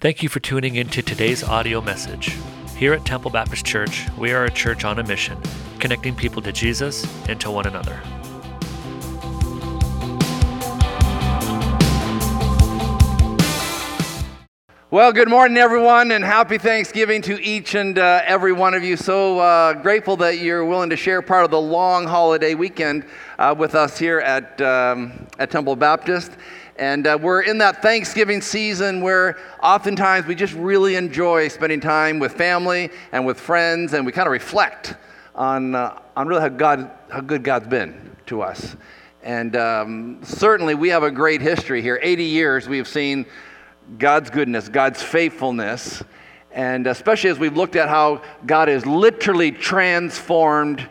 Thank you for tuning in to today's audio message. Here at Temple Baptist Church, we are a church on a mission, connecting people to Jesus and to one another. Well, good morning, everyone, and happy Thanksgiving to each and uh, every one of you. So uh, grateful that you're willing to share part of the long holiday weekend uh, with us here at, um, at Temple Baptist. And uh, we're in that Thanksgiving season where oftentimes we just really enjoy spending time with family and with friends, and we kind of reflect on, uh, on really how, God, how good God's been to us. And um, certainly we have a great history here. 80 years we've seen God's goodness, God's faithfulness, and especially as we've looked at how God has literally transformed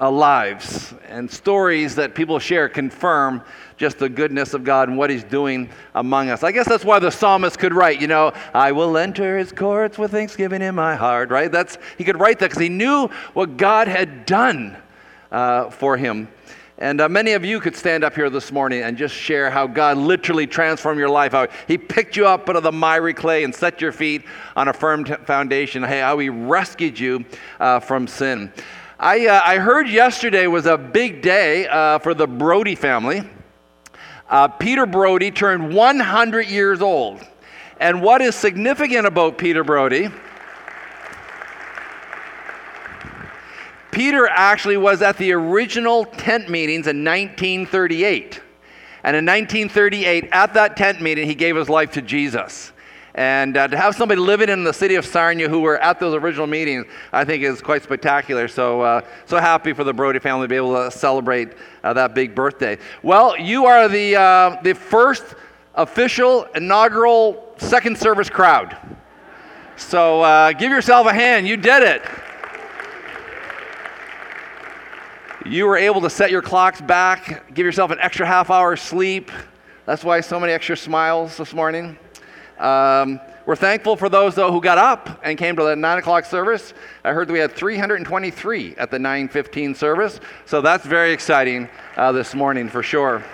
uh, lives and stories that people share confirm just the goodness of God and what He's doing among us. I guess that's why the psalmist could write, you know, I will enter His courts with thanksgiving in my heart, right? That's he could write that because he knew what God had done uh, for him. And uh, many of you could stand up here this morning and just share how God literally transformed your life, how He picked you up out of the miry clay and set your feet on a firm t- foundation, Hey, how He rescued you uh, from sin. I, uh, I heard yesterday was a big day uh, for the Brody family. Uh, Peter Brody turned 100 years old. And what is significant about Peter Brody? Peter actually was at the original tent meetings in 1938. And in 1938, at that tent meeting, he gave his life to Jesus. And uh, to have somebody living in the city of Sarnia who were at those original meetings, I think is quite spectacular. So, uh, so happy for the Brody family to be able to celebrate uh, that big birthday. Well, you are the, uh, the first official inaugural second service crowd. So uh, give yourself a hand. You did it. You were able to set your clocks back, give yourself an extra half hour sleep. That's why so many extra smiles this morning. Um, we're thankful for those, though, who got up and came to the 9 o'clock service. I heard that we had 323 at the 9.15 service, so that's very exciting uh, this morning for sure.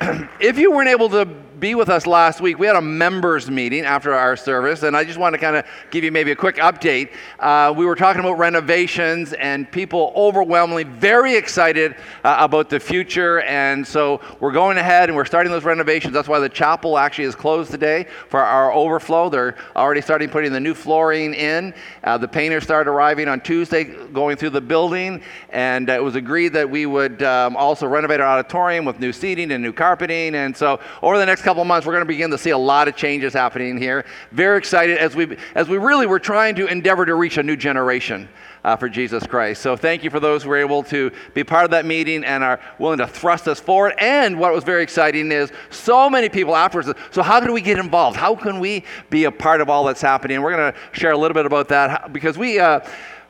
if you weren't able to be with us last week, we had a members meeting after our service, and I just want to kind of give you maybe a quick update. Uh, we were talking about renovations, and people overwhelmingly very excited uh, about the future, and so we're going ahead and we're starting those renovations. That's why the chapel actually is closed today for our overflow. They're already starting putting the new flooring in. Uh, the painters started arriving on Tuesday, going through the building, and it was agreed that we would um, also renovate our auditorium with new seating and new carpeting. And so over the next couple months, we're going to begin to see a lot of changes happening here. Very excited as we as we really were trying to endeavor to reach a new generation. Uh, for Jesus Christ. So, thank you for those who were able to be part of that meeting and are willing to thrust us forward. And what was very exciting is so many people afterwards. So, how can we get involved? How can we be a part of all that's happening? We're going to share a little bit about that because we. Uh,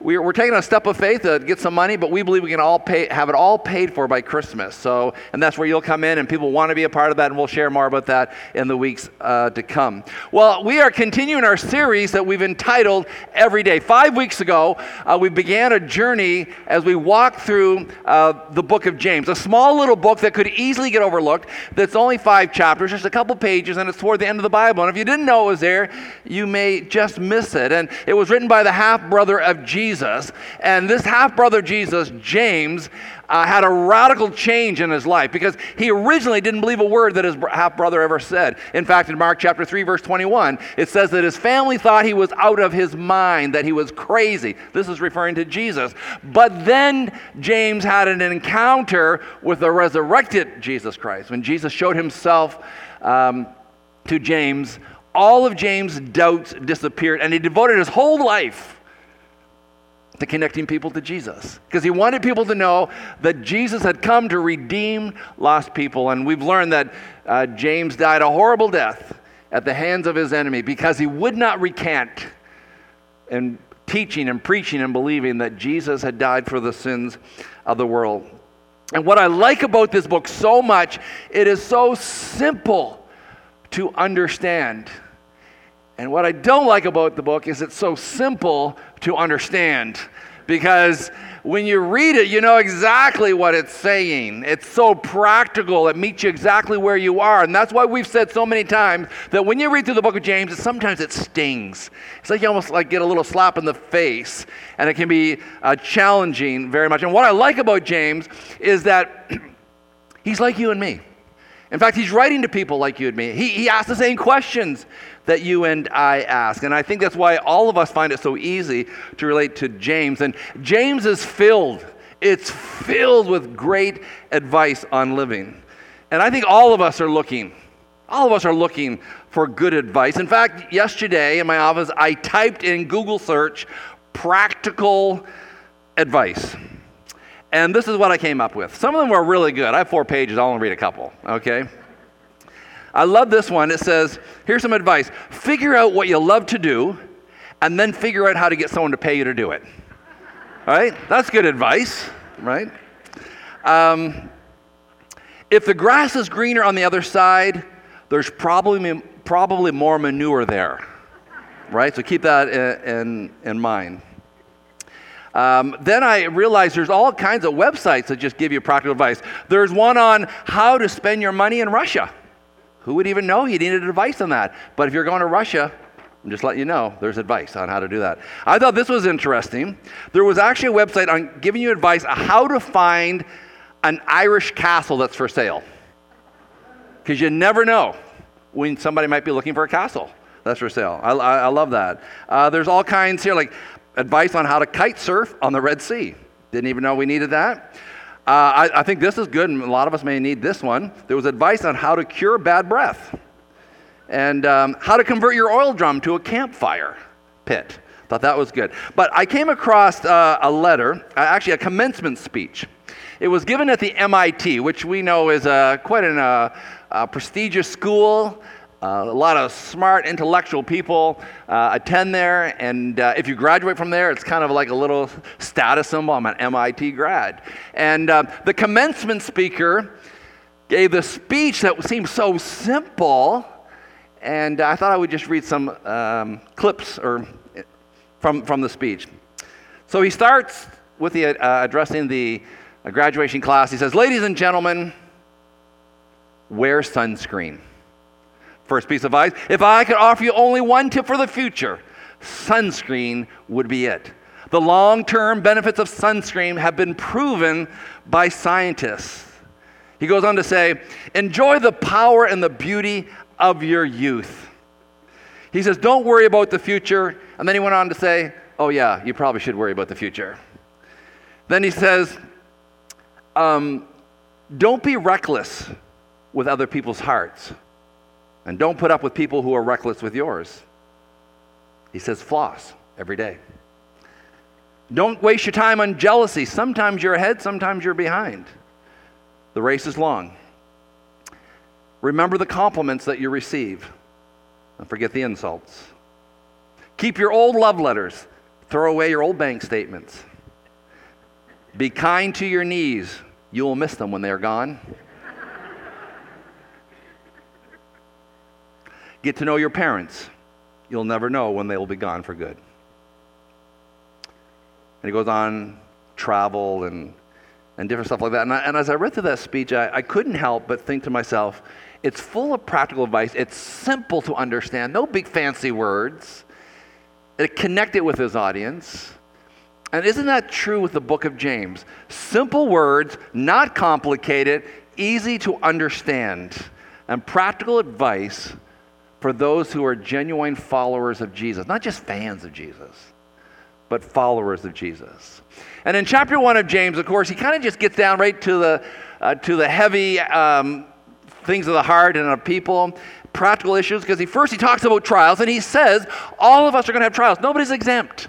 we're, we're taking a step of faith to get some money, but we believe we can all pay, have it all paid for by Christmas. So, and that's where you'll come in, and people want to be a part of that, and we'll share more about that in the weeks uh, to come. Well, we are continuing our series that we've entitled Every Day. Five weeks ago, uh, we began a journey as we walked through uh, the book of James, a small little book that could easily get overlooked. That's only five chapters, just a couple pages, and it's toward the end of the Bible. And if you didn't know it was there, you may just miss it. And it was written by the half brother of Jesus. Jesus. And this half brother Jesus, James, uh, had a radical change in his life because he originally didn't believe a word that his half brother ever said. In fact, in Mark chapter 3, verse 21, it says that his family thought he was out of his mind, that he was crazy. This is referring to Jesus. But then James had an encounter with the resurrected Jesus Christ. When Jesus showed himself um, to James, all of James' doubts disappeared, and he devoted his whole life to connecting people to Jesus because he wanted people to know that Jesus had come to redeem lost people. And we've learned that uh, James died a horrible death at the hands of his enemy because he would not recant and teaching and preaching and believing that Jesus had died for the sins of the world. And what I like about this book so much, it is so simple to understand. And what I don't like about the book is it's so simple to understand because when you read it, you know exactly what it's saying. It's so practical, it meets you exactly where you are. And that's why we've said so many times that when you read through the book of James, sometimes it stings. It's like you almost like get a little slap in the face, and it can be uh, challenging very much. And what I like about James is that he's like you and me. In fact, he's writing to people like you and me. He, he asks the same questions that you and I ask. And I think that's why all of us find it so easy to relate to James. And James is filled, it's filled with great advice on living. And I think all of us are looking, all of us are looking for good advice. In fact, yesterday in my office, I typed in Google search practical advice. And this is what I came up with. Some of them were really good. I have four pages, I'll only read a couple, okay? I love this one. It says, here's some advice figure out what you love to do, and then figure out how to get someone to pay you to do it. All right? That's good advice, right? Um, if the grass is greener on the other side, there's probably, probably more manure there, right? So keep that in, in, in mind. Um, then I realized there's all kinds of websites that just give you practical advice. There's one on how to spend your money in Russia. Who would even know he needed advice on that? But if you're going to Russia, I'm just letting you know there's advice on how to do that. I thought this was interesting. There was actually a website on giving you advice on how to find an Irish castle that's for sale. Because you never know when somebody might be looking for a castle that's for sale. I, I, I love that. Uh, there's all kinds here, like advice on how to kite surf on the Red Sea. Didn't even know we needed that. Uh, I, I, think this is good, and a lot of us may need this one. There was advice on how to cure bad breath and um, how to convert your oil drum to a campfire pit. Thought that was good. But I came across uh, a letter, uh, actually, a commencement speech. It was given at the MIT, which we know is a, quite an, uh, a prestigious school. Uh, a lot of smart, intellectual people uh, attend there, and uh, if you graduate from there, it's kind of like a little status symbol. I'm an MIT grad. And uh, the commencement speaker gave the speech that seemed so simple, and I thought I would just read some um, clips or, from, from the speech. So he starts with the, uh, addressing the graduation class. He says, Ladies and gentlemen, wear sunscreen. First piece of advice if I could offer you only one tip for the future, sunscreen would be it. The long term benefits of sunscreen have been proven by scientists. He goes on to say, enjoy the power and the beauty of your youth. He says, don't worry about the future. And then he went on to say, oh, yeah, you probably should worry about the future. Then he says, um, don't be reckless with other people's hearts. And don't put up with people who are reckless with yours. He says, floss every day. Don't waste your time on jealousy. Sometimes you're ahead, sometimes you're behind. The race is long. Remember the compliments that you receive and forget the insults. Keep your old love letters, throw away your old bank statements. Be kind to your knees. You will miss them when they are gone. Get to know your parents. You'll never know when they will be gone for good. And he goes on, travel and, and different stuff like that. And, I, and as I read through that speech, I, I couldn't help but think to myself, it's full of practical advice. It's simple to understand, no big fancy words. It connected with his audience. And isn't that true with the book of James? Simple words, not complicated, easy to understand, and practical advice for those who are genuine followers of Jesus, not just fans of Jesus, but followers of Jesus. And in chapter one of James, of course, he kind of just gets down right to the, uh, to the heavy um, things of the heart and of people, practical issues, because he first he talks about trials and he says all of us are going to have trials. Nobody's exempt.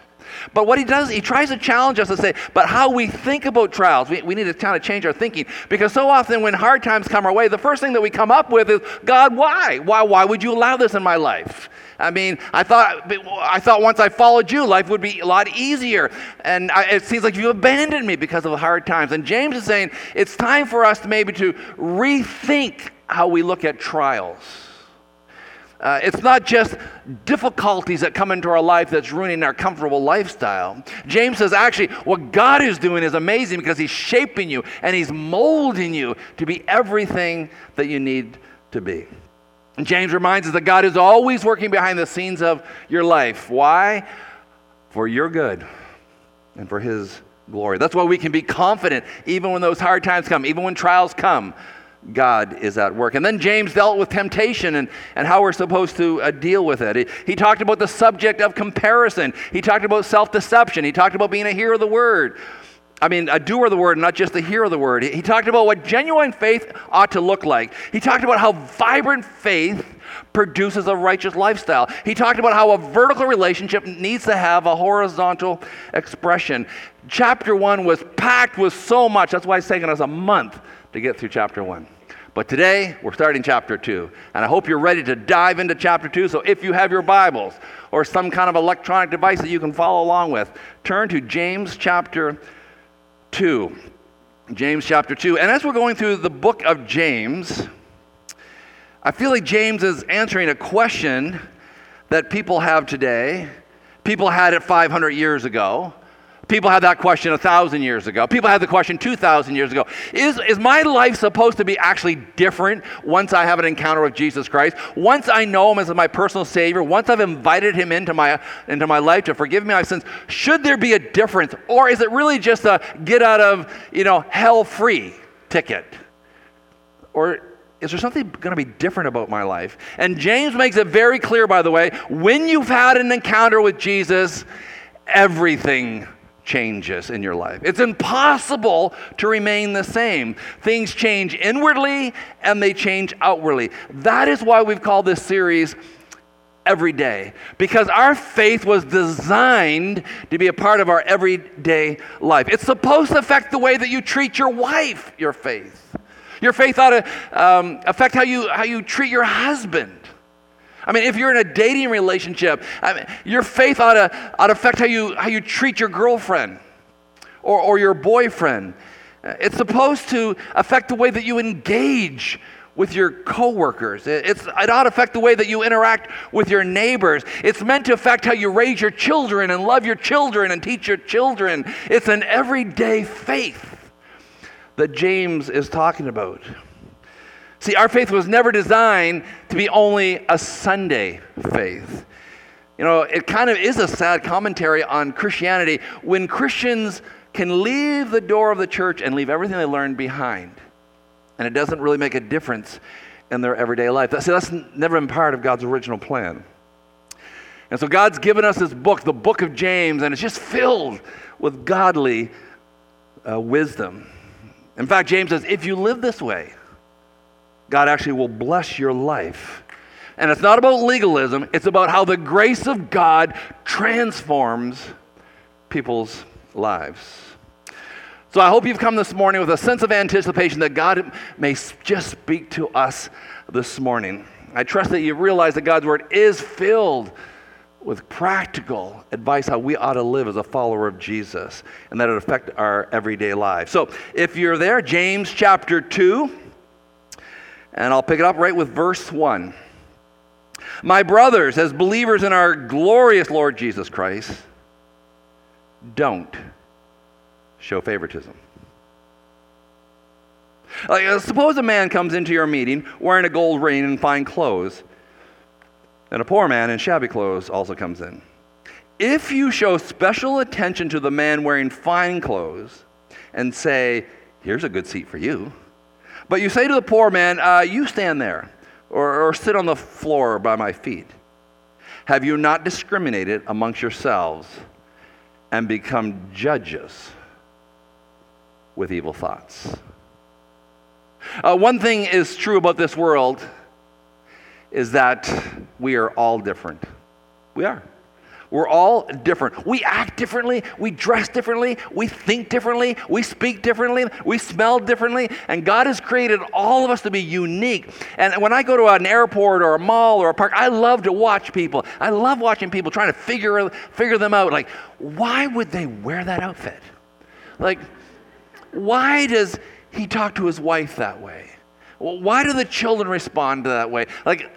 But what he does, he tries to challenge us to say, but how we think about trials, we, we need to kind of change our thinking. Because so often when hard times come our way, the first thing that we come up with is, God, why? Why, why would you allow this in my life? I mean, I thought, I thought once I followed you, life would be a lot easier. And I, it seems like you abandoned me because of hard times. And James is saying it's time for us maybe to rethink how we look at trials. Uh, it's not just difficulties that come into our life that's ruining our comfortable lifestyle. James says, actually, what God is doing is amazing because He's shaping you and He's molding you to be everything that you need to be. And James reminds us that God is always working behind the scenes of your life. Why? For your good and for His glory. That's why we can be confident even when those hard times come, even when trials come. God is at work. And then James dealt with temptation and, and how we're supposed to uh, deal with it. He, he talked about the subject of comparison. He talked about self deception. He talked about being a hearer of the word. I mean, a doer of the word, not just a hearer of the word. He, he talked about what genuine faith ought to look like. He talked about how vibrant faith produces a righteous lifestyle. He talked about how a vertical relationship needs to have a horizontal expression. Chapter one was packed with so much. That's why it's taken us a month to get through chapter one. But today, we're starting chapter two. And I hope you're ready to dive into chapter two. So if you have your Bibles or some kind of electronic device that you can follow along with, turn to James chapter two. James chapter 2. And as we're going through the book of James, I feel like James is answering a question that people have today. People had it 500 years ago. People had that question a thousand years ago. People had the question 2,000 years ago. Is, is my life supposed to be actually different once I have an encounter with Jesus Christ? Once I know Him as my personal Savior, once I've invited Him into my, into my life to forgive me my sins, should there be a difference? Or is it really just a get out of, you know, hell free ticket? Or is there something going to be different about my life? And James makes it very clear, by the way, when you've had an encounter with Jesus, everything changes in your life. It's impossible to remain the same. Things change inwardly and they change outwardly. That is why we've called this series every day because our faith was designed to be a part of our everyday life. It's supposed to affect the way that you treat your wife, your faith. Your faith ought to um, affect how you, how you treat your husband. I mean, if you're in a dating relationship, I mean, your faith ought to, ought to affect how you, how you treat your girlfriend or, or your boyfriend. It's supposed to affect the way that you engage with your coworkers. It's, it ought to affect the way that you interact with your neighbors. It's meant to affect how you raise your children and love your children and teach your children. It's an everyday faith that James is talking about. See, our faith was never designed to be only a Sunday faith. You know, it kind of is a sad commentary on Christianity when Christians can leave the door of the church and leave everything they learned behind. And it doesn't really make a difference in their everyday life. See, that's never been part of God's original plan. And so God's given us this book, the book of James, and it's just filled with godly uh, wisdom. In fact, James says, if you live this way, God actually will bless your life. And it's not about legalism, it's about how the grace of God transforms people's lives. So I hope you've come this morning with a sense of anticipation that God may just speak to us this morning. I trust that you realize that God's word is filled with practical advice how we ought to live as a follower of Jesus and that it affect our everyday lives. So if you're there, James chapter 2, and I'll pick it up right with verse 1. My brothers, as believers in our glorious Lord Jesus Christ, don't show favoritism. Like, uh, suppose a man comes into your meeting wearing a gold ring and fine clothes and a poor man in shabby clothes also comes in. If you show special attention to the man wearing fine clothes and say, Here's a good seat for you, but you say to the poor man, uh, You stand there or, or sit on the floor by my feet, have you not discriminated amongst yourselves and become judges with evil thoughts? Uh, one thing is true about this world is that we are all different. We are. We're all different. We act differently. We dress differently. We think differently. We speak differently. We smell differently. And God has created all of us to be unique. And when I go to an airport or a mall or a park, I love to watch people. I love watching people trying to figure, figure them out. Like, why would they wear that outfit? Like, why does he talk to his wife that way? Why do the children respond that way? Like,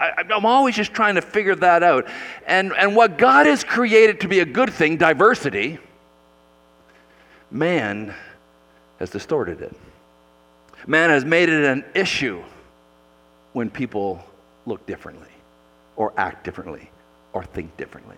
I, I'm always just trying to figure that out. And, and what God has created to be a good thing, diversity, man has distorted it. Man has made it an issue when people look differently, or act differently, or think differently.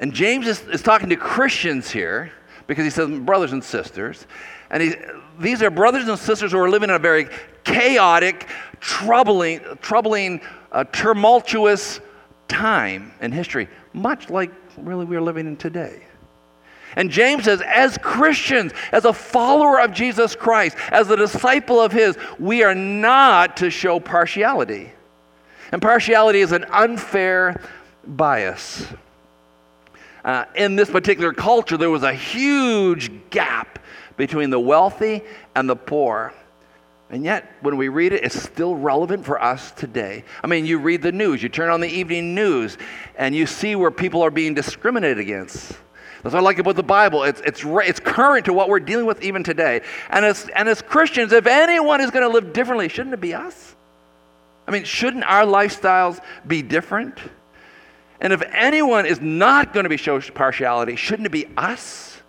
And James is, is talking to Christians here because he says, brothers and sisters. And he, these are brothers and sisters who are living in a very chaotic, troubling, troubling, uh, tumultuous time in history, much like really we are living in today. And James says, as Christians, as a follower of Jesus Christ, as a disciple of His, we are not to show partiality. And partiality is an unfair bias. Uh, in this particular culture, there was a huge gap between the wealthy and the poor. And yet, when we read it, it's still relevant for us today. I mean, you read the news, you turn on the evening news, and you see where people are being discriminated against. That's what I like about the Bible. It's, it's, it's current to what we're dealing with even today. And as, and as Christians, if anyone is going to live differently, shouldn't it be us? I mean, shouldn't our lifestyles be different? And if anyone is not going to be show partiality, shouldn't it be us?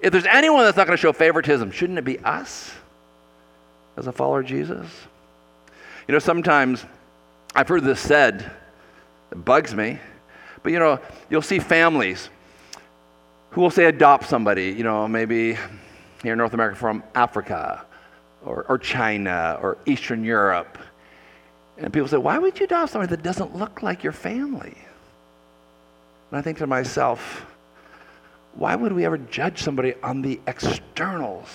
If there's anyone that's not going to show favoritism, shouldn't it be us as a follower of Jesus? You know, sometimes I've heard this said, it bugs me, but you know, you'll see families who will say adopt somebody, you know, maybe here in North America from Africa or, or China or Eastern Europe. And people say, why would you adopt somebody that doesn't look like your family? And I think to myself, why would we ever judge somebody on the externals?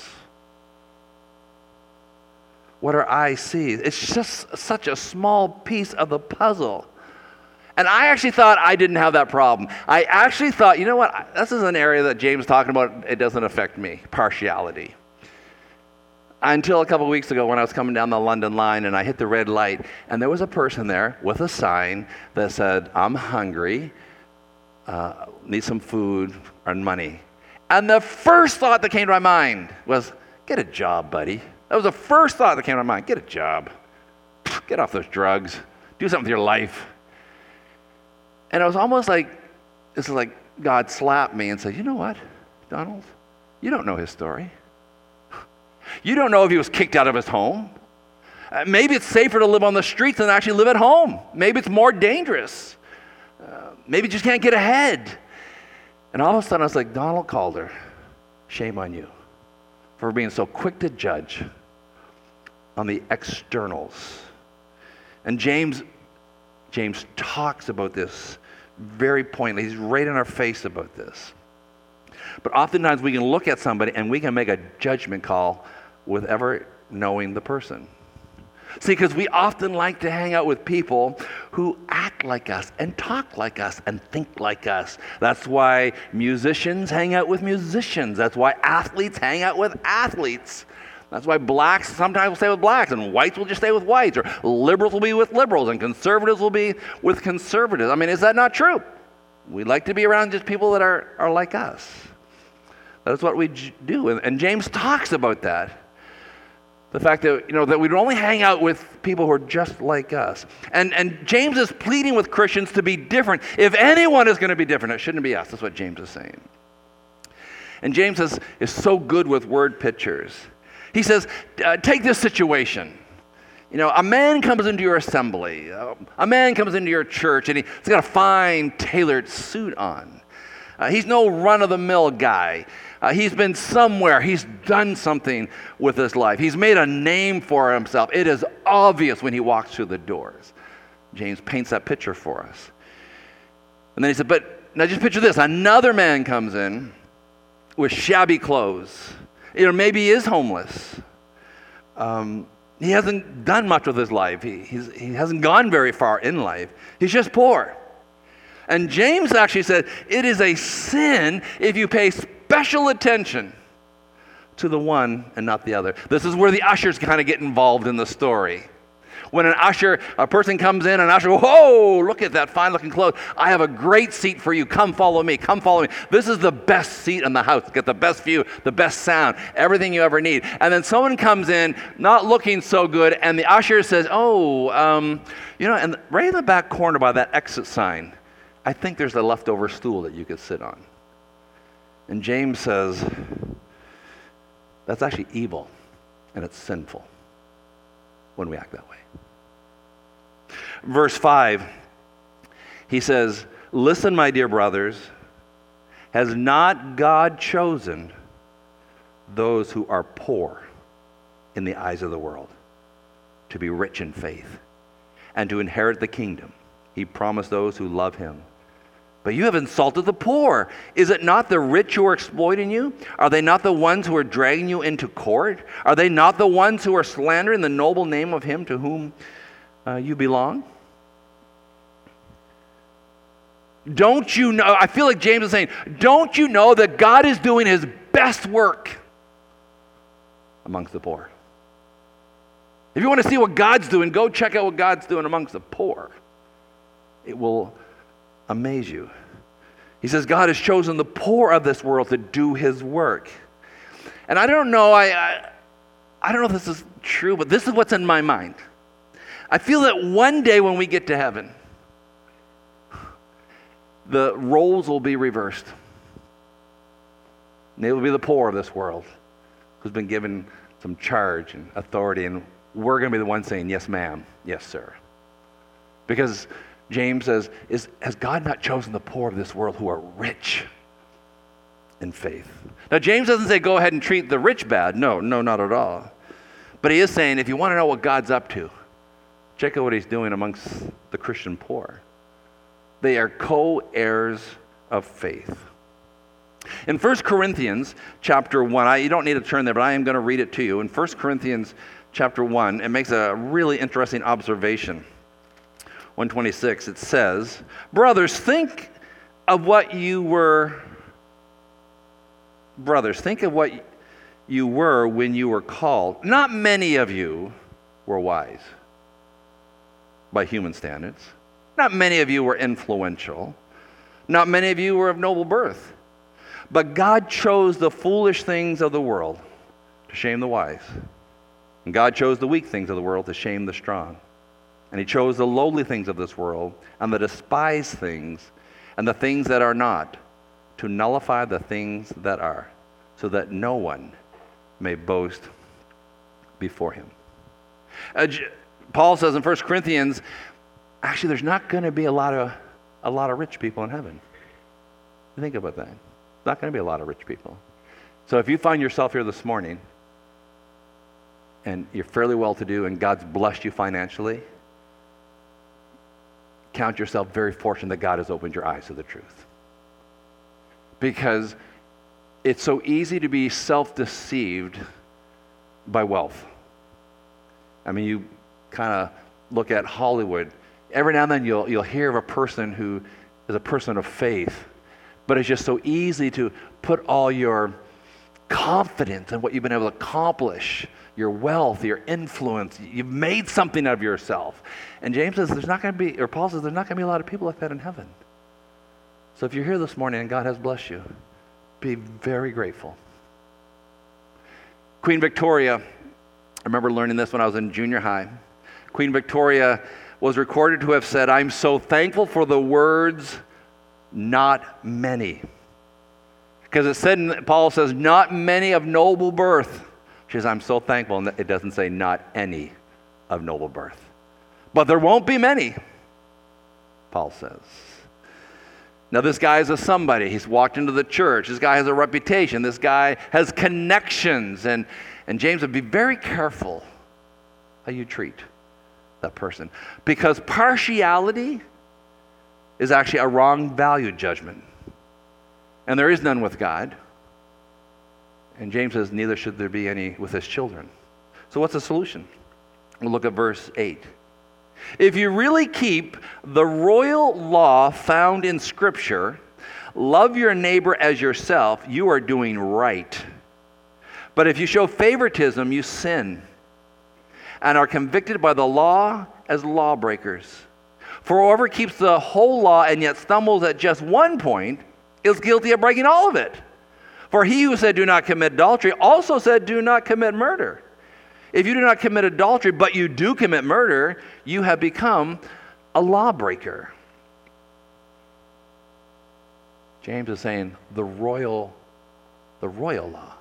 What our eyes see. It's just such a small piece of the puzzle. And I actually thought I didn't have that problem. I actually thought, you know what? This is an area that James talking about. It doesn't affect me. Partiality until a couple weeks ago when I was coming down the London line and I hit the red light, and there was a person there with a sign that said, I'm hungry, uh, need some food and money. And the first thought that came to my mind was, get a job, buddy. That was the first thought that came to my mind. Get a job. Get off those drugs. Do something with your life. And it was almost like, it's like God slapped me and said, you know what, Donald? You don't know his story. You don't know if he was kicked out of his home. Uh, maybe it's safer to live on the streets than actually live at home. Maybe it's more dangerous. Uh, maybe you just can't get ahead. And all of a sudden, I was like, Donald Calder, shame on you for being so quick to judge on the externals. And James, James talks about this very pointedly. He's right in our face about this. But oftentimes we can look at somebody and we can make a judgment call with ever knowing the person. See, because we often like to hang out with people who act like us and talk like us and think like us. That's why musicians hang out with musicians. That's why athletes hang out with athletes. That's why blacks sometimes will stay with blacks and whites will just stay with whites, or liberals will be with liberals and conservatives will be with conservatives. I mean, is that not true? We like to be around just people that are, are like us. That's what we do. And, and James talks about that. The fact that, you know, that we'd only hang out with people who are just like us. And, and James is pleading with Christians to be different. If anyone is going to be different, it shouldn't be us. That's what James is saying. And James is, is so good with word pictures. He says, uh, take this situation. You know, a man comes into your assembly, uh, a man comes into your church, and he, he's got a fine tailored suit on. Uh, he's no run of the mill guy. Uh, he's been somewhere. He's done something with his life. He's made a name for himself. It is obvious when he walks through the doors. James paints that picture for us. And then he said, But now just picture this another man comes in with shabby clothes. Know, maybe he is homeless. Um, he hasn't done much with his life. He, he hasn't gone very far in life. He's just poor. And James actually said, It is a sin if you pay special attention to the one and not the other. This is where the ushers kind of get involved in the story. When an usher, a person comes in, an usher, whoa, look at that fine looking clothes. I have a great seat for you. Come follow me. Come follow me. This is the best seat in the house. Get the best view, the best sound, everything you ever need. And then someone comes in, not looking so good, and the usher says, oh, um, you know, and right in the back corner by that exit sign, I think there's a leftover stool that you could sit on. And James says, that's actually evil and it's sinful when we act that way. Verse 5, he says, Listen, my dear brothers, has not God chosen those who are poor in the eyes of the world to be rich in faith and to inherit the kingdom he promised those who love him? But you have insulted the poor. Is it not the rich who are exploiting you? Are they not the ones who are dragging you into court? Are they not the ones who are slandering the noble name of him to whom uh, you belong? Don't you know? I feel like James is saying, Don't you know that God is doing his best work amongst the poor? If you want to see what God's doing, go check out what God's doing amongst the poor. It will amaze you. He says, God has chosen the poor of this world to do his work. And I don't know, I, I, I don't know if this is true, but this is what's in my mind. I feel that one day when we get to heaven, the roles will be reversed. And they will be the poor of this world who's been given some charge and authority, and we're going to be the ones saying, Yes, ma'am, yes, sir. Because James says, is, Has God not chosen the poor of this world who are rich in faith? Now, James doesn't say go ahead and treat the rich bad. No, no, not at all. But he is saying if you want to know what God's up to, check out what he's doing amongst the Christian poor. They are co heirs of faith. In 1 Corinthians chapter 1, I, you don't need to turn there, but I am going to read it to you. In 1 Corinthians chapter 1, it makes a really interesting observation. 126, it says, Brothers, think of what you were. Brothers, think of what you were when you were called. Not many of you were wise by human standards. Not many of you were influential. Not many of you were of noble birth. But God chose the foolish things of the world to shame the wise. And God chose the weak things of the world to shame the strong. And he chose the lowly things of this world and the despised things and the things that are not to nullify the things that are, so that no one may boast before him. Paul says in 1 Corinthians, actually, there's not going to be a lot of a lot of rich people in heaven. Think about that. Not going to be a lot of rich people. So if you find yourself here this morning and you're fairly well to do and God's blessed you financially, count yourself very fortunate that God has opened your eyes to the truth. Because it's so easy to be self deceived by wealth. I mean, you kind of look at Hollywood. Every now and then you'll, you'll hear of a person who is a person of faith, but it's just so easy to put all your confidence in what you've been able to accomplish your wealth, your influence. You've made something of yourself. And James says there's not going to be, or Paul says there's not going to be a lot of people like that in heaven. So if you're here this morning and God has blessed you, be very grateful. Queen Victoria, I remember learning this when I was in junior high. Queen Victoria was recorded to have said, I'm so thankful for the words, not many. Because it said, Paul says, not many of noble birth. She says, I'm so thankful. And it doesn't say not any of noble birth. But there won't be many, Paul says. Now, this guy is a somebody. He's walked into the church. This guy has a reputation. This guy has connections. And, and James would be very careful how you treat that person. Because partiality is actually a wrong value judgment. And there is none with God. And James says, neither should there be any with his children. So, what's the solution? We'll look at verse 8. If you really keep the royal law found in Scripture, love your neighbor as yourself, you are doing right. But if you show favoritism, you sin. And are convicted by the law as lawbreakers. For whoever keeps the whole law and yet stumbles at just one point is guilty of breaking all of it. For he who said, Do not commit adultery, also said, Do not commit murder. If you do not commit adultery, but you do commit murder, you have become a lawbreaker. James is saying the royal, the royal law.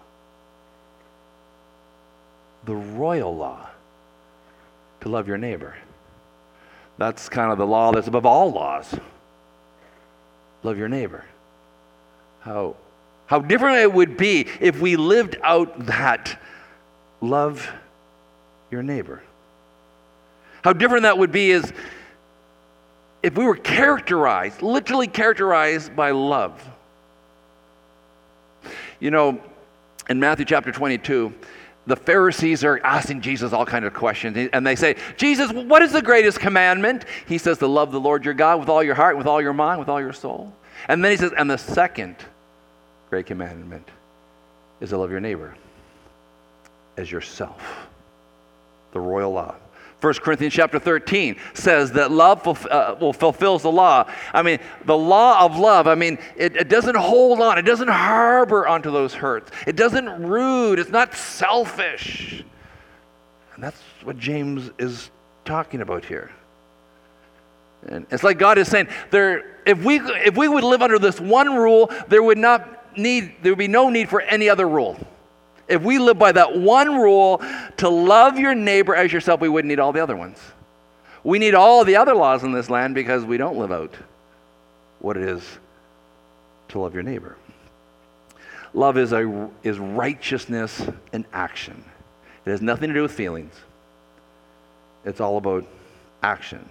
The royal law to love your neighbor. That's kind of the law that's above all laws. Love your neighbor. How how different it would be if we lived out that love your neighbor. How different that would be is if we were characterized, literally characterized by love. You know, in Matthew chapter 22, the Pharisees are asking Jesus all kinds of questions. And they say, Jesus, what is the greatest commandment? He says, to love the Lord your God with all your heart, with all your mind, with all your soul. And then he says, and the second great commandment is to love your neighbor as yourself. The royal law. 1 Corinthians chapter 13 says that love uh, will fulfills the law. I mean, the law of love, I mean, it, it doesn't hold on, it doesn't harbor onto those hurts, it doesn't rude, it's not selfish. And that's what James is talking about here. And it's like God is saying, there, if, we, if we would live under this one rule, there would not need, there would be no need for any other rule. If we live by that one rule to love your neighbor as yourself, we wouldn't need all the other ones. We need all the other laws in this land because we don't live out what it is to love your neighbor. Love is, a, is righteousness in action. It has nothing to do with feelings. It's all about action.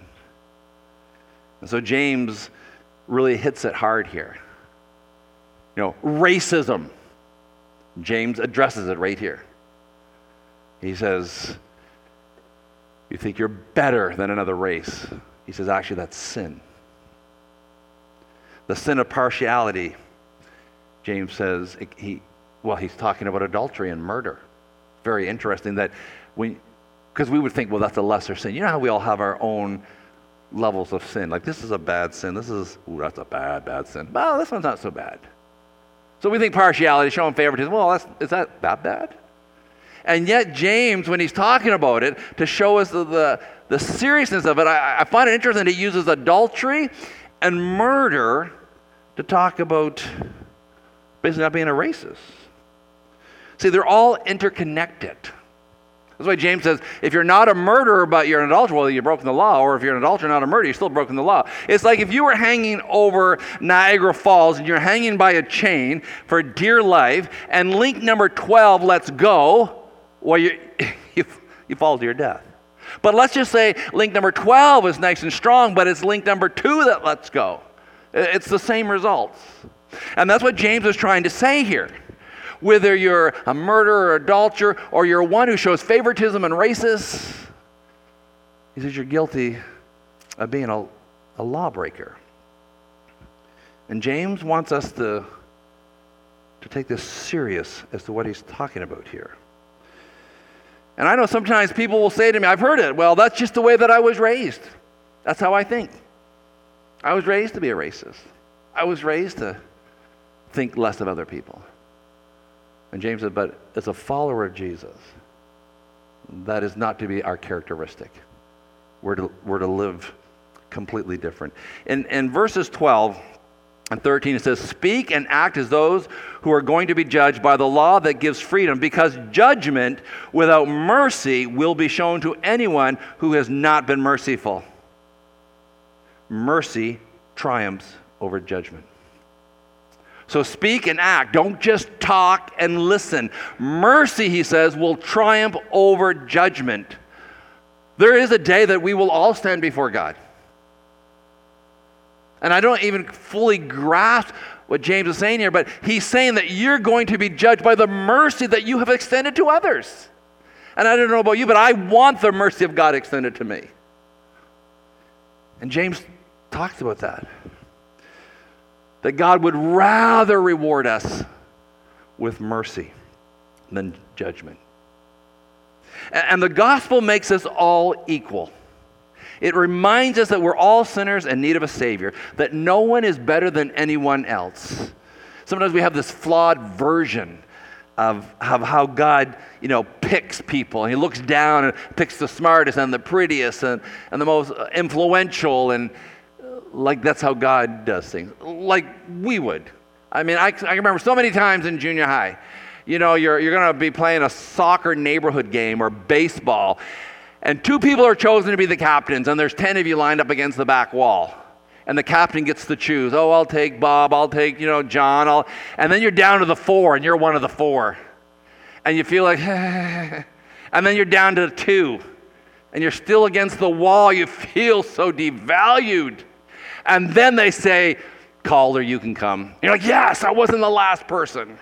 And so James really hits it hard here. You know, racism. James addresses it right here. He says, You think you're better than another race. He says, Actually, that's sin. The sin of partiality, James says, he, well, he's talking about adultery and murder. Very interesting that we, because we would think, well, that's a lesser sin. You know how we all have our own levels of sin. Like, this is a bad sin. This is, ooh, that's a bad, bad sin. Well, this one's not so bad. So we think partiality, showing favoritism. Well, is that that bad? And yet, James, when he's talking about it, to show us the, the, the seriousness of it, I, I, find it interesting that he uses adultery and murder to talk about basically not being a racist. See, they're all interconnected. That's why James says, if you're not a murderer, but you're an adulterer, well, you've broken the law. Or if you're an adulterer, not a murderer, you've still broken the law. It's like if you were hanging over Niagara Falls and you're hanging by a chain for dear life, and link number 12 lets go, well, you, you, you fall to your death. But let's just say link number 12 is nice and strong, but it's link number 2 that lets go. It's the same results. And that's what James is trying to say here whether you're a murderer or adulterer or you're one who shows favoritism and racist, he says you're guilty of being a, a lawbreaker. And James wants us to, to take this serious as to what he's talking about here. And I know sometimes people will say to me, I've heard it, well, that's just the way that I was raised. That's how I think. I was raised to be a racist. I was raised to think less of other people. And James said, but as a follower of Jesus, that is not to be our characteristic. We're to, we're to live completely different. In, in verses 12 and 13, it says, Speak and act as those who are going to be judged by the law that gives freedom, because judgment without mercy will be shown to anyone who has not been merciful. Mercy triumphs over judgment. So speak and act. Don't just talk and listen. Mercy, he says, will triumph over judgment. There is a day that we will all stand before God. And I don't even fully grasp what James is saying here, but he's saying that you're going to be judged by the mercy that you have extended to others. And I don't know about you, but I want the mercy of God extended to me. And James talks about that that God would rather reward us with mercy than judgment. And the gospel makes us all equal. It reminds us that we're all sinners in need of a Savior, that no one is better than anyone else. Sometimes we have this flawed version of, of how God, you know, picks people. He looks down and picks the smartest and the prettiest and, and the most influential. And like that's how God does things, like we would. I mean, I, I remember so many times in junior high, you know, you're, you're going to be playing a soccer neighborhood game or baseball, and two people are chosen to be the captains, and there's 10 of you lined up against the back wall. And the captain gets to choose. Oh, I'll take Bob, I'll take, you know, John, I'll, and then you're down to the four, and you're one of the four. And you feel like, and then you're down to two, and you're still against the wall. You feel so devalued. And then they say, Calder, you can come. And you're like, yes, I wasn't the last person.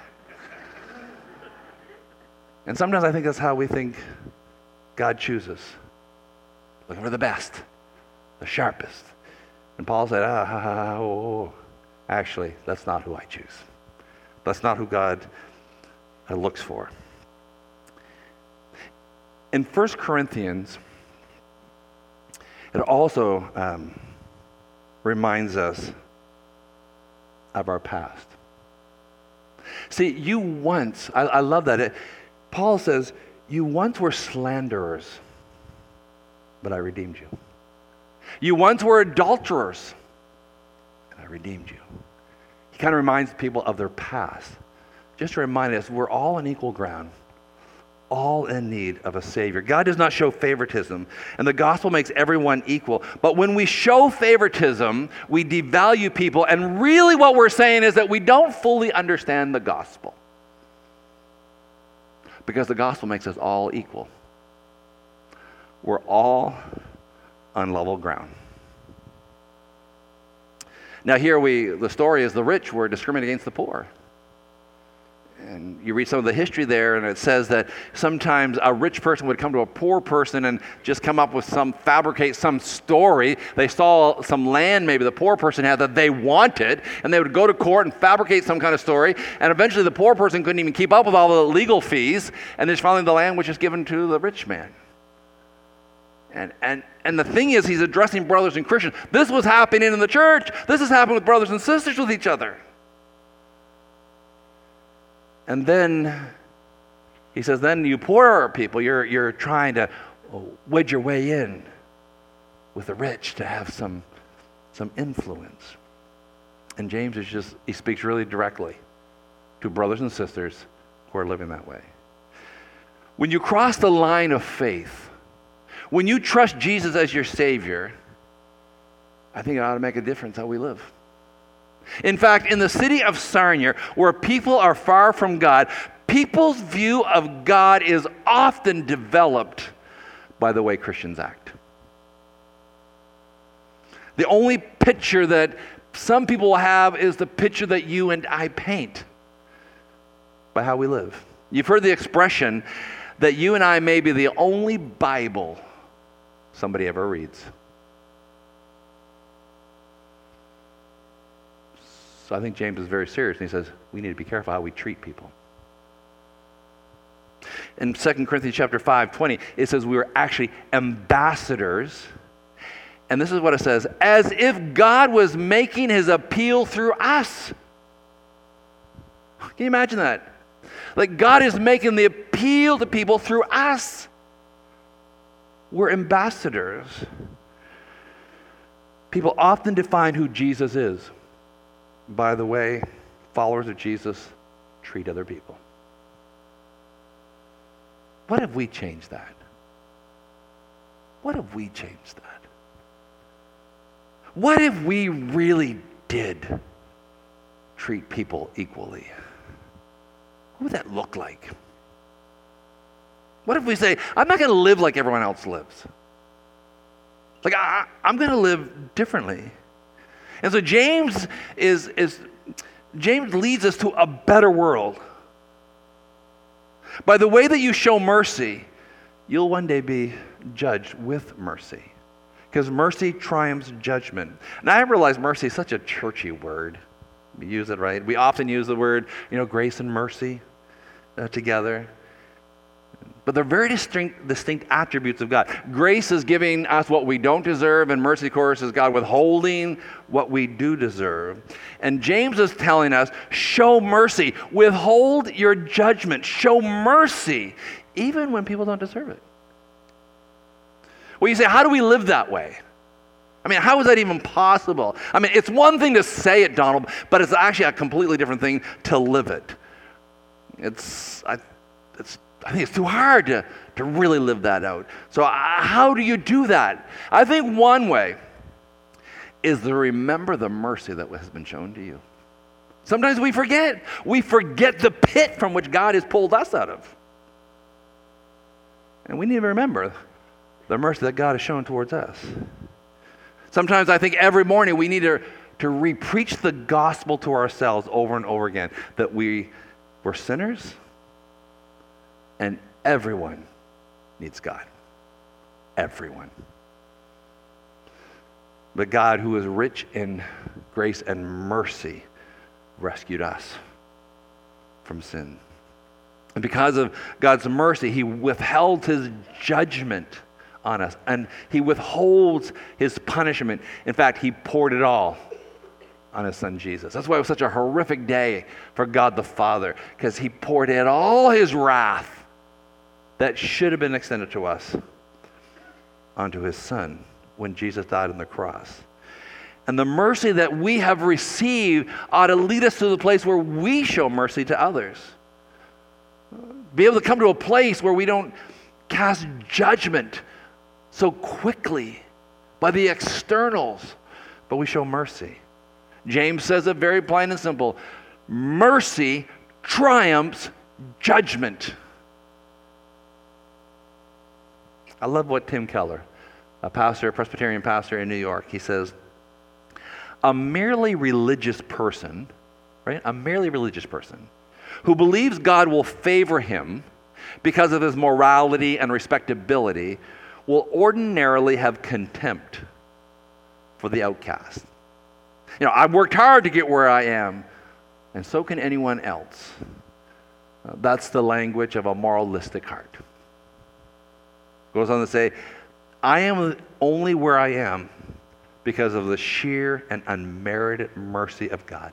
and sometimes I think that's how we think God chooses. Looking for the best, the sharpest. And Paul said, ah, oh, oh. actually, that's not who I choose. That's not who God uh, looks for. In 1 Corinthians, it also um, reminds us of our past. See, you once, I, I love that. It, Paul says, You once were slanderers, but I redeemed you. You once were adulterers, and I redeemed you. He kind of reminds people of their past. Just to remind us, we're all on equal ground all in need of a Savior. God does not show favoritism, and the gospel makes everyone equal. But when we show favoritism, we devalue people, and really what we're saying is that we don't fully understand the gospel. Because the gospel makes us all equal. We're all on level ground. Now, here we, the story is the rich were discriminating against the poor and you read some of the history there, and it says that sometimes a rich person would come to a poor person and just come up with some, fabricate some story. They saw some land maybe the poor person had that they wanted, and they would go to court and fabricate some kind of story. And eventually the poor person couldn't even keep up with all the legal fees, and then finally the land was just given to the rich man. And, and, and the thing is, he's addressing brothers and Christians. This was happening in the church. This is happening with brothers and sisters with each other. And then he says, then you poorer people, you're, you're trying to wedge your way in with the rich to have some, some influence. And James is just, he speaks really directly to brothers and sisters who are living that way. When you cross the line of faith, when you trust Jesus as your Savior, I think it ought to make a difference how we live. In fact, in the city of Sarnia, where people are far from God, people's view of God is often developed by the way Christians act. The only picture that some people have is the picture that you and I paint by how we live. You've heard the expression that you and I may be the only Bible somebody ever reads. So I think James is very serious, and he says we need to be careful how we treat people. In 2 Corinthians chapter 5, 20, it says we were actually ambassadors. And this is what it says as if God was making his appeal through us. Can you imagine that? Like God is making the appeal to people through us. We're ambassadors. People often define who Jesus is by the way followers of Jesus treat other people. What if we changed that? What if we changed that? What if we really did treat people equally? What would that look like? What if we say, I'm not going to live like everyone else lives? Like, I, am going to live differently. And so James is, is James leads us to a better world. By the way that you show mercy, you'll one day be judged with mercy. Because mercy triumphs judgment. And I realize mercy is such a churchy word. We use it right. We often use the word, you know, grace and mercy uh, together. But they're very distinct, distinct attributes of God. Grace is giving us what we don't deserve, and mercy, of course, is God withholding what we do deserve. And James is telling us show mercy, withhold your judgment, show mercy, even when people don't deserve it. Well, you say, how do we live that way? I mean, how is that even possible? I mean, it's one thing to say it, Donald, but it's actually a completely different thing to live it. It's, I, it's I think it's too hard to, to really live that out. So, uh, how do you do that? I think one way is to remember the mercy that has been shown to you. Sometimes we forget. We forget the pit from which God has pulled us out of. And we need to remember the mercy that God has shown towards us. Sometimes I think every morning we need to, to repreach the gospel to ourselves over and over again that we were sinners and everyone needs God. Everyone. But God, who is rich in grace and mercy, rescued us from sin. And because of God's mercy, He withheld His judgment on us. And He withholds His punishment. In fact, He poured it all on His Son Jesus. That's why it was such a horrific day for God the Father, because He poured in all His wrath that should have been extended to us onto his son when Jesus died on the cross. And the mercy that we have received ought to lead us to the place where we show mercy to others. Be able to come to a place where we don't cast judgment so quickly by the externals, but we show mercy. James says it very plain and simple mercy triumphs judgment. I love what Tim Keller, a pastor, a Presbyterian pastor in New York, he says, a merely religious person, right? A merely religious person who believes God will favor him because of his morality and respectability will ordinarily have contempt for the outcast. You know, I've worked hard to get where I am, and so can anyone else. Uh, that's the language of a moralistic heart. Goes on to say, I am only where I am because of the sheer and unmerited mercy of God.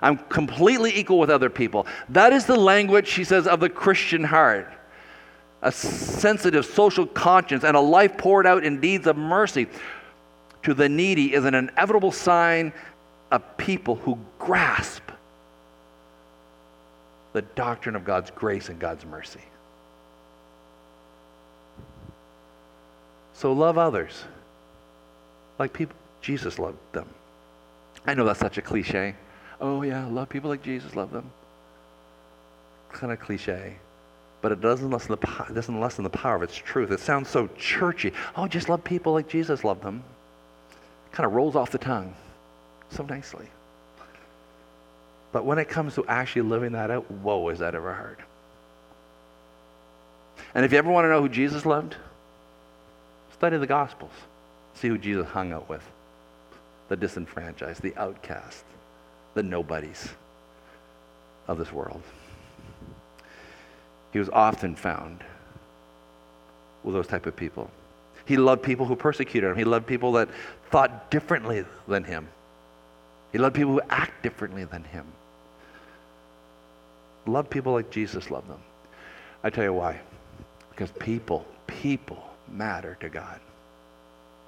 I'm completely equal with other people. That is the language, she says, of the Christian heart. A sensitive social conscience and a life poured out in deeds of mercy to the needy is an inevitable sign of people who grasp the doctrine of God's grace and God's mercy. So love others like people Jesus loved them. I know that's such a cliche. Oh yeah, love people like Jesus loved them. Kind of cliche, but it doesn't lessen the doesn't lessen the power of its truth. It sounds so churchy. Oh, just love people like Jesus loved them. Kind of rolls off the tongue so nicely. But when it comes to actually living that out, whoa, is that ever hard? And if you ever want to know who Jesus loved, Study the Gospels. See who Jesus hung out with the disenfranchised, the outcast, the nobodies of this world. He was often found with those type of people. He loved people who persecuted him. He loved people that thought differently than him. He loved people who act differently than him. Love people like Jesus loved them. I tell you why. Because people, people matter to God.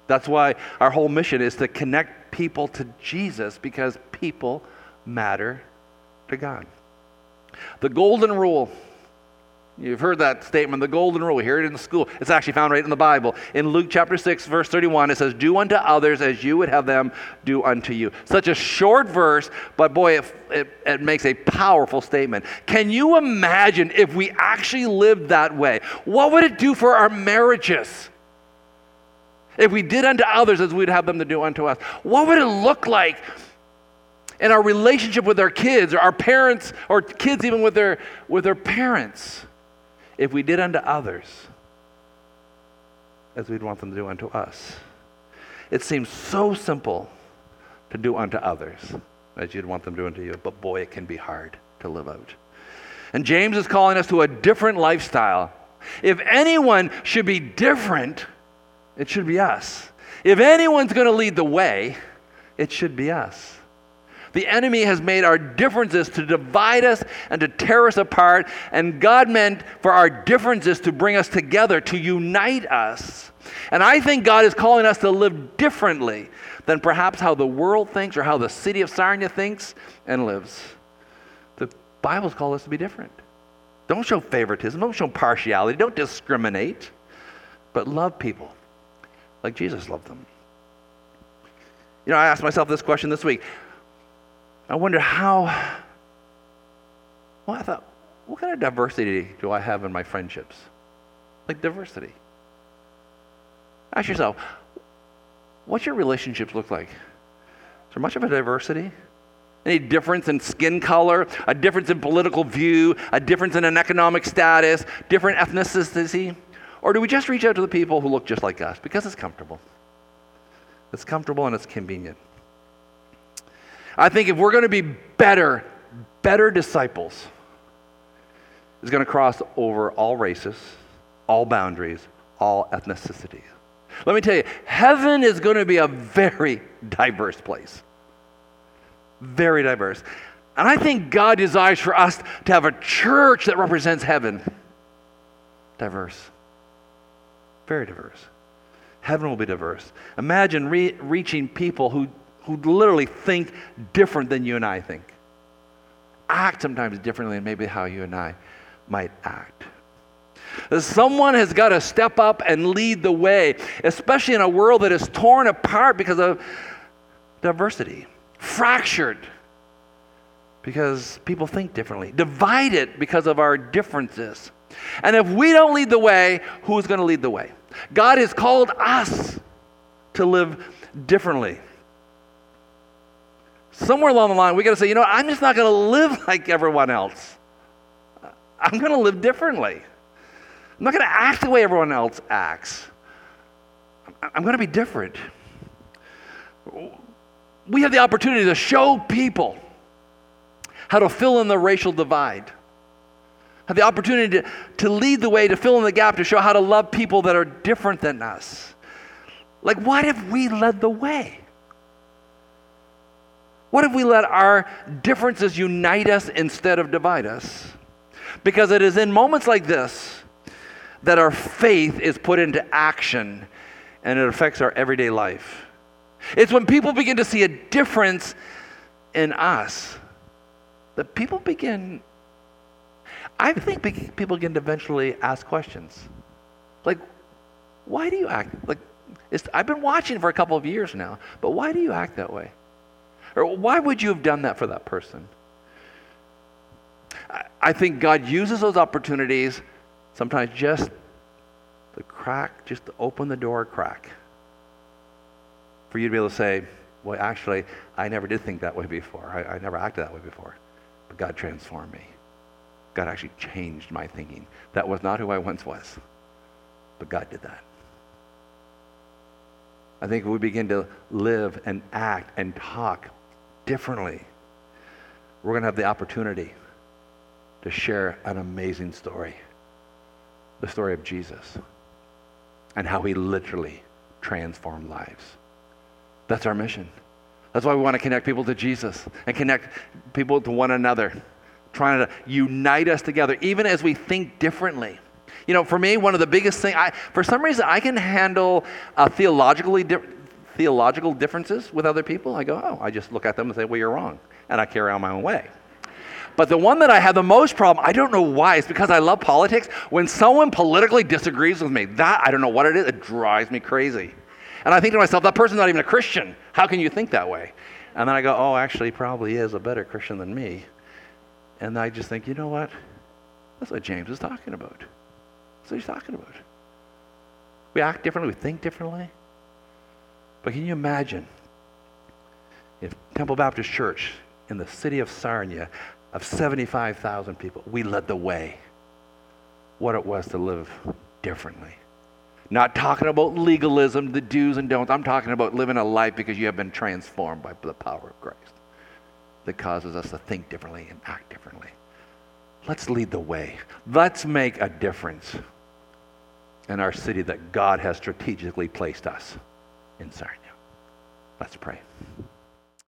That's why our whole mission is to connect people to Jesus because people matter to God. The golden rule You've heard that statement, the golden rule. We hear it in school. It's actually found right in the Bible. In Luke chapter 6, verse 31, it says, Do unto others as you would have them do unto you. Such a short verse, but boy, it, it, it makes a powerful statement. Can you imagine if we actually lived that way? What would it do for our marriages? If we did unto others as we'd have them to do unto us, what would it look like in our relationship with our kids or our parents or kids even with their, with their parents? If we did unto others as we'd want them to do unto us. It seems so simple to do unto others as you'd want them to do unto you, but boy, it can be hard to live out. And James is calling us to a different lifestyle If anyone should be different, it should be us. If anyone's going to lead the way, it should be us. The enemy has made our differences to divide us and to tear us apart, and God meant for our differences to bring us together, to unite us. And I think God is calling us to live differently than perhaps how the world thinks or how the city of Sarnia thinks and lives. The Bible's called us to be different. Don't show favoritism, don't show partiality, don't discriminate, but love people like Jesus loved them. You know, I asked myself this question this week. I wonder how, well, I thought, what kind of diversity do I have in my friendships? Like diversity. Ask yourself, what's your relationships look like? Is there much of a diversity? Any difference in skin color, a difference in political view, a difference in an economic status, different ethnicity? Or do we just reach out to the people who look just like us because it's comfortable? It's comfortable and it's convenient. I think if we're going to be better, better disciples, is going to cross over all races, all boundaries, all ethnicities. Let me tell you, heaven is going to be a very diverse place. Very diverse. And I think God desires for us to have a church that represents heaven. Diverse. Very diverse. Heaven will be diverse. Imagine re- reaching people who, who literally think different than you and I think, act sometimes differently than maybe how you and I might act. Someone has got to step up and lead the way, especially in a world that is torn apart because of diversity, fractured because people think differently, divided because of our differences. And if we don't lead the way, who's going to lead the way? God has called us to live differently. Somewhere along the line, we got to say, you know, I'm just not going to live like everyone else. I'm going to live differently. I'm not going to act the way everyone else acts. I'm going to be different. We have the opportunity to show people how to fill in the racial divide. Have the opportunity to, to lead the way, to fill in the gap, to show how to love people that are different than us. Like, what if we led the way? What if we let our differences unite us instead of divide us? Because it is in moments like this that our faith is put into action and it affects our everyday life. It's when people begin to see a difference in us that people begin, I think people begin to eventually ask questions. Like, why do you act? Like, I've been watching for a couple of years now, but why do you act that way? Or why would you have done that for that person? I think God uses those opportunities Sometimes just the crack, just to open the door crack. For you to be able to say, well, actually, I never did think that way before. I, I never acted that way before. But God transformed me. God actually changed my thinking. That was not who I once was. But God did that. I think we begin to live and act and talk differently, we're going to have the opportunity to share an amazing story the story of Jesus and how he literally transformed lives. That's our mission. That's why we want to connect people to Jesus and connect people to one another, trying to unite us together, even as we think differently. You know, for me, one of the biggest things, I, for some reason, I can handle uh, theologically di- theological differences with other people. I go, oh, I just look at them and say, well, you're wrong. And I carry on my own way. But the one that I have the most problem, I don't know why, it's because I love politics. When someone politically disagrees with me, that, I don't know what it is, it drives me crazy. And I think to myself, that person's not even a Christian. How can you think that way? And then I go, oh, actually, probably is a better Christian than me. And I just think, you know what? That's what James is talking about. That's what he's talking about. We act differently, we think differently. But can you imagine if Temple Baptist Church in the city of Sarnia of 75,000 people, we led the way. What it was to live differently. Not talking about legalism, the do's and don'ts. I'm talking about living a life because you have been transformed by the power of Christ that causes us to think differently and act differently. Let's lead the way. Let's make a difference. in our city that God has strategically placed us in Sarnia. Let's pray.